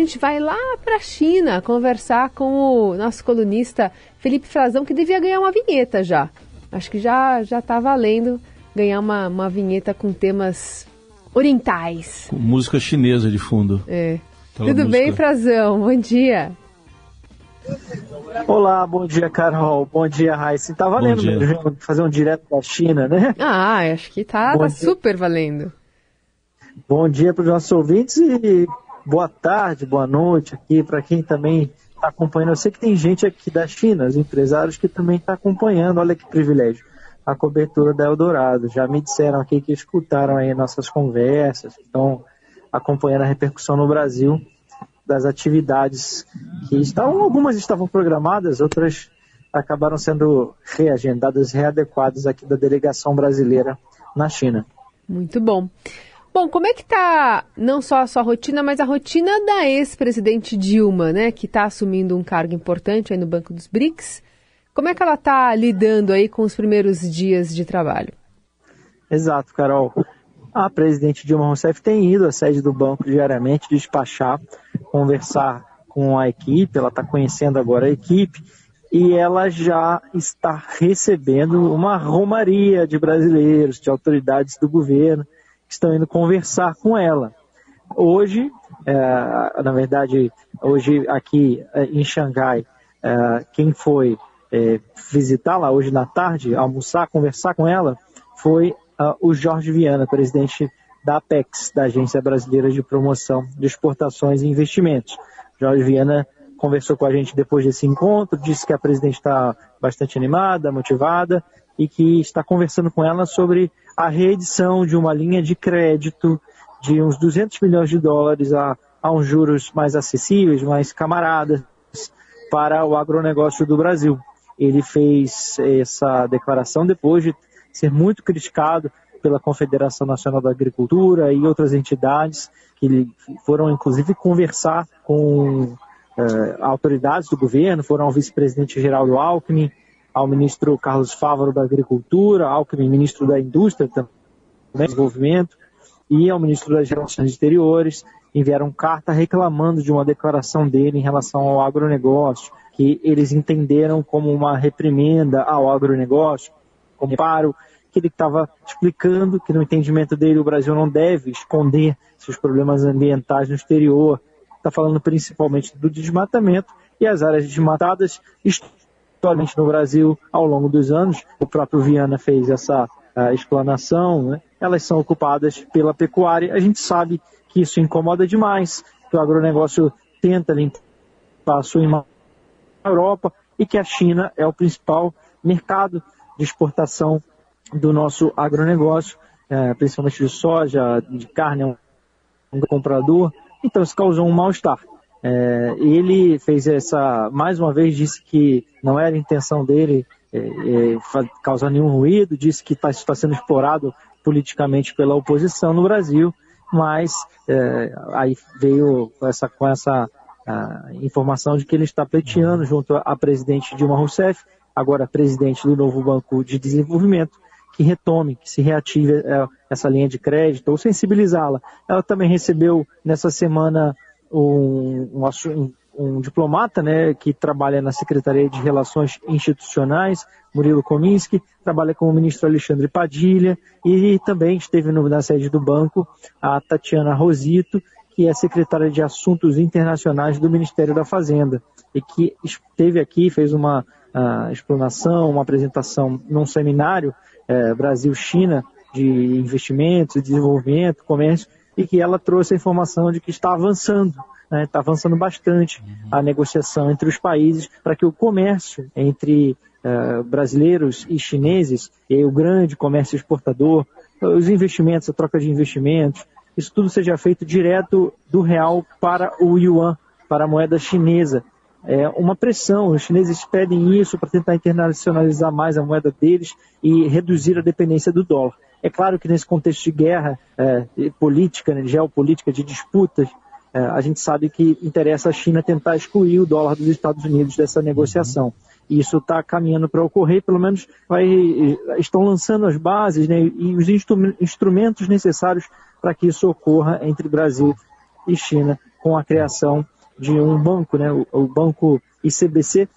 gente vai lá para a China conversar com o nosso colunista Felipe Frazão, que devia ganhar uma vinheta já. Acho que já já está valendo ganhar uma, uma vinheta com temas orientais. Com música chinesa de fundo. É. Tudo música. bem, Frazão? Bom dia. Olá, bom dia, Carol. Bom dia, Raíssa. Tá valendo mesmo fazer um direto da China, né? Ah, acho que tá, tá super valendo. Bom dia para os nossos ouvintes e boa tarde, boa noite aqui para quem também está acompanhando. Eu sei que tem gente aqui da China, os empresários que também está acompanhando. Olha que privilégio a cobertura da Eldorado. Já me disseram aqui que escutaram aí nossas conversas, estão acompanhando a repercussão no Brasil das atividades que estavam, algumas estavam programadas, outras acabaram sendo reagendadas, readequadas aqui da delegação brasileira na China. Muito bom. Bom, como é que está não só a sua rotina, mas a rotina da ex-presidente Dilma, né, que está assumindo um cargo importante aí no Banco dos BRICS? Como é que ela está lidando aí com os primeiros dias de trabalho? Exato, Carol. A presidente Dilma Rousseff tem ido à sede do banco diariamente despachar, conversar com a equipe, ela está conhecendo agora a equipe e ela já está recebendo uma romaria de brasileiros, de autoridades do governo que estão indo conversar com ela. Hoje, é, na verdade, hoje aqui é, em Xangai, é, quem foi é, visitá-la hoje na tarde, almoçar, conversar com ela, foi uh, o Jorge Viana, presidente da Apex, da Agência Brasileira de Promoção de Exportações e Investimentos. Jorge Viana conversou com a gente depois desse encontro, disse que a presidente está bastante animada, motivada e que está conversando com ela sobre a reedição de uma linha de crédito de uns 200 milhões de dólares a, a uns juros mais acessíveis, mais camaradas para o agronegócio do Brasil. Ele fez essa declaração depois de ser muito criticado pela Confederação Nacional da Agricultura e outras entidades que foram inclusive conversar com eh, autoridades do governo, foram ao vice-presidente Geraldo Alckmin, ao ministro Carlos Fávaro da Agricultura, Alckmin, ministro da Indústria também, desenvolvimento, e ao ministro das Relações Exteriores, enviaram carta reclamando de uma declaração dele em relação ao agronegócio, que eles entenderam como uma reprimenda ao agronegócio, como paro, que ele estava explicando que no entendimento dele o Brasil não deve esconder seus problemas ambientais no exterior. Está falando principalmente do desmatamento e as áreas desmatadas, historicamente no Brasil, ao longo dos anos, o próprio Viana fez essa uh, explanação, né? elas são ocupadas pela pecuária. A gente sabe que isso incomoda demais, que o agronegócio tenta limpar a sua imagem Europa e que a China é o principal mercado de exportação do nosso agronegócio, é, principalmente de soja, de carne, é um comprador. Então isso causou um mal-estar. É, ele fez essa, mais uma vez, disse que não era intenção dele é, é, causar nenhum ruído, disse que tá, está sendo explorado politicamente pela oposição no Brasil, mas é, aí veio essa, com essa a informação de que ele está pleiteando junto à presidente Dilma Rousseff, agora presidente do novo Banco de Desenvolvimento, que retome, que se reative é, essa linha de crédito ou sensibilizá-la. Ela também recebeu nessa semana um, um, um diplomata né, que trabalha na Secretaria de Relações Institucionais, Murilo Kominski, trabalha com o ministro Alexandre Padilha e também esteve no, na sede do banco a Tatiana Rosito, que é secretária de Assuntos Internacionais do Ministério da Fazenda e que esteve aqui, fez uma uh, explanação, uma apresentação num seminário uh, Brasil-China de investimentos, desenvolvimento, comércio, e que ela trouxe a informação de que está avançando, né, está avançando bastante a negociação entre os países para que o comércio entre uh, brasileiros e chineses, e o grande comércio exportador, os investimentos, a troca de investimentos, isso tudo seja feito direto do real para o yuan, para a moeda chinesa. É uma pressão, os chineses pedem isso para tentar internacionalizar mais a moeda deles e reduzir a dependência do dólar. É claro que nesse contexto de guerra é, política, né, geopolítica, de disputas, é, a gente sabe que interessa a China tentar excluir o dólar dos Estados Unidos dessa negociação. E isso está caminhando para ocorrer, pelo menos vai, estão lançando as bases né, e os instrumentos necessários para que isso ocorra entre Brasil e China com a criação de um banco, né, o, o banco ICBC,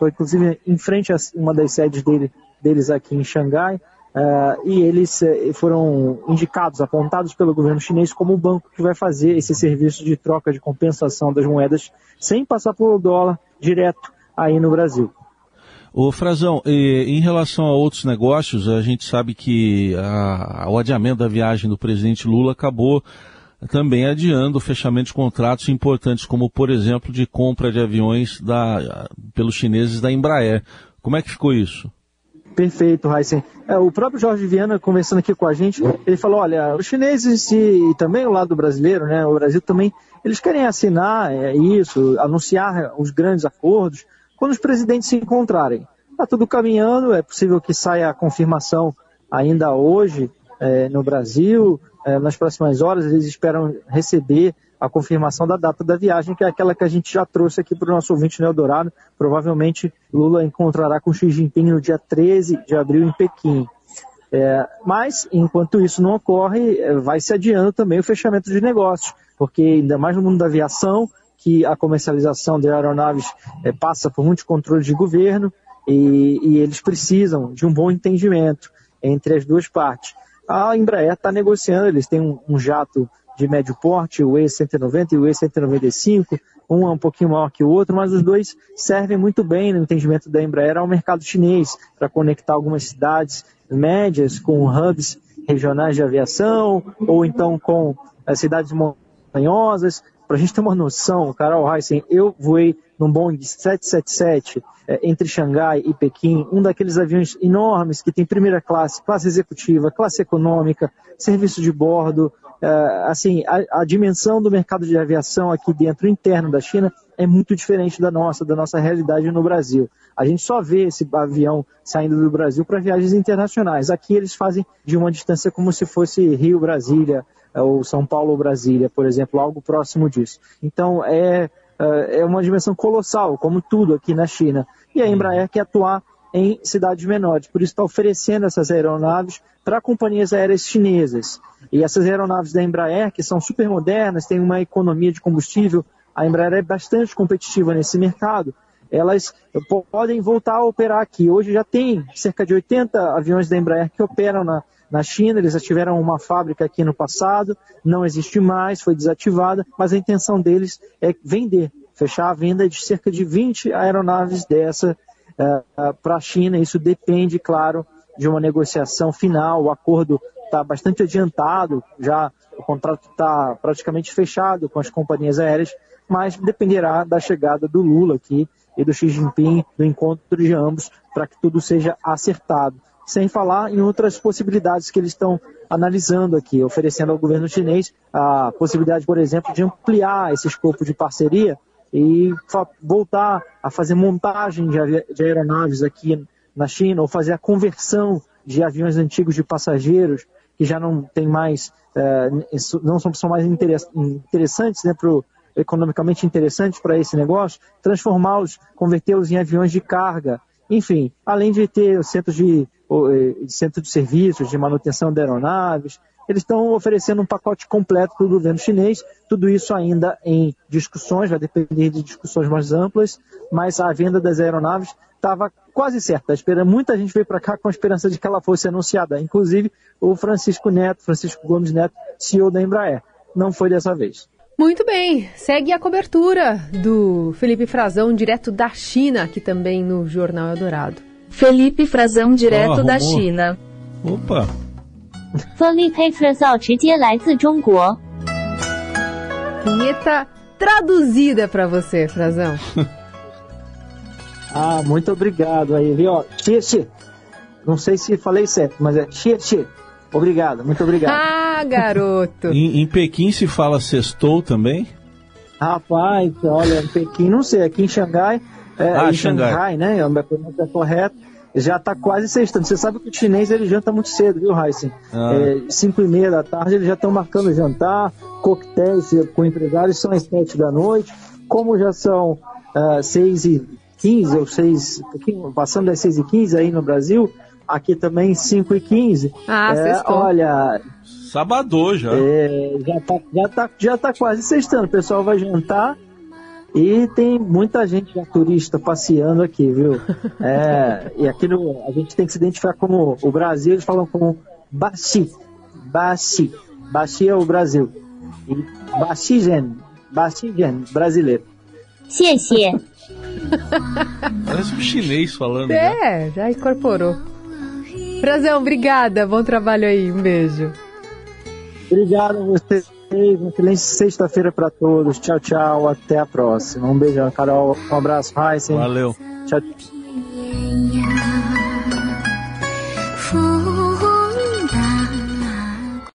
inclusive em frente a uma das sedes dele, deles aqui em Xangai, Uh, e eles uh, foram indicados, apontados pelo governo chinês como o banco que vai fazer esse serviço de troca de compensação das moedas sem passar pelo dólar direto aí no Brasil. O Frazão, em relação a outros negócios, a gente sabe que a, o adiamento da viagem do presidente Lula acabou também adiando o fechamento de contratos importantes, como por exemplo de compra de aviões da, pelos chineses da Embraer. Como é que ficou isso? Perfeito, Heisen. É, o próprio Jorge Viana, conversando aqui com a gente, ele falou, olha, os chineses e, também o lado brasileiro, né, o Brasil também, eles querem assinar é, isso, anunciar os grandes acordos, quando os presidentes se encontrarem. Está tudo caminhando, é possível que saia a confirmação ainda hoje é, no Brasil, é, nas próximas horas, eles esperam receber a confirmação da data da viagem, que é aquela que a gente já trouxe aqui para o nosso ouvinte no Eldorado. Provavelmente Lula encontrará com Xi Jinping no dia 13 de abril em Pequim. É, mas, enquanto isso não ocorre, é, vai se adiando também o fechamento de negócios, porque ainda mais no mundo da aviação, que a comercialização de aeronaves é, passa por muitos controles de governo e, e eles precisam de um bom entendimento entre as duas partes. A Embraer está negociando, eles têm um, um jato de médio porte, o E190 e o E195, um é um pouquinho maior que o outro, mas os dois servem muito bem no entendimento da Embraer ao mercado chinês, para conectar algumas cidades médias com hubs regionais de aviação, ou então com as cidades montanhosas. Para a gente ter uma noção, Carol Heissen, eu voei num Boeing 777 é, entre Xangai e Pequim, um daqueles aviões enormes que tem primeira classe, classe executiva, classe econômica, serviço de bordo, é, assim, a, a, dimensão do mercado de aviação aqui dentro, interno da China, é muito diferente da nossa, da nossa realidade no Brasil. A gente só vê esse avião saindo do Brasil para viagens internacionais. Aqui eles fazem de uma distância como se fosse Rio-Brasília é, ou São Paulo-Brasília, por exemplo, algo próximo disso. Então, é, é, é uma dimensão colossal, como tudo aqui na China. E a Embraer quer atuar em cidades menores. Por isso está oferecendo essas aeronaves para companhias aéreas chinesas. E essas aeronaves da Embraer, que são super modernas, têm uma economia de combustível, a Embraer é bastante competitiva nesse mercado, elas podem voltar a operar aqui. Hoje já tem cerca de 80 aviões da Embraer que operam na, na China, eles já tiveram uma fábrica aqui no passado, não existe mais, foi desativada, mas a intenção deles é vender, fechar a venda de cerca de 20 aeronaves dessa uh, uh, para a China. Isso depende, claro, de uma negociação final. O acordo está bastante adiantado, já o contrato está praticamente fechado com as companhias aéreas, mas dependerá da chegada do Lula aqui e do Xi Jinping, do encontro de ambos, para que tudo seja acertado. Sem falar em outras possibilidades que eles estão analisando aqui, oferecendo ao governo chinês a possibilidade, por exemplo, de ampliar esse escopo de parceria e voltar a fazer montagem de, aeronaves aqui na China, ou fazer a conversão de aviões antigos de passageiros que já não tem mais, é, não são, mais interessantes, né, economicamente interessantes para esse negócio, transformá-los, convertê-los em aviões de carga, enfim, além de ter centros de, de centro de serviços, de manutenção de aeronaves, eles estão oferecendo um pacote completo para o governo chinês, tudo isso ainda em discussões, vai depender de discussões mais amplas, mas a venda das aeronaves estava quase certa. Muita gente veio para cá com a esperança de que ela fosse anunciada, inclusive o Francisco Neto, Francisco Gomes Neto, CEO da Embraer. Não foi dessa vez. Muito bem, segue a cobertura do Felipe Frazão, direto da China, aqui também no Jornal Eldorado. Felipe Frazão, direto oh, da China. Opa! Felipe Frazão, 直接来自中国. Vinheta traduzida para você, Frazão. ah, muito obrigado aí, viu? Xie, Não sei se falei certo, mas é xie, xie. Obrigado, muito obrigado. Ah, garoto. em, em Pequim se fala sextou também? Rapaz, olha, em Pequim não sei, aqui em Xangai, é, ah, em Xangai. Xangai, né, a minha pronúncia é correta, já está quase sextando. Você sabe que o chinês ele janta muito cedo, viu, Heisen? Ah. É, cinco e meia da tarde eles já estão marcando jantar, coquetéis com empresários são às sete da noite. Como já são uh, seis e quinze ou seis, passando das seis e quinze aí no Brasil, aqui também 5 e 15. Ah, é, Olha, Sabadou já. É, já, tá, já, tá, já tá quase sextando. O pessoal vai jantar e tem muita gente já turista passeando aqui, viu? É, e aqui no, a gente tem que se identificar como o Brasil, eles falam como Baxi. Baxi. Baxi é o Brasil. E Baxigen. Baxigen, brasileiro. 谢谢。Parece um chinês falando. né? É, já incorporou. Frazão, obrigada. Bom trabalho aí. Um beijo. Obrigado a vocês. Uma excelente sexta-feira para todos. Tchau, tchau. Até a próxima. Um beijão, Carol. Um abraço, Heisen. Valeu. Tchau, tchau.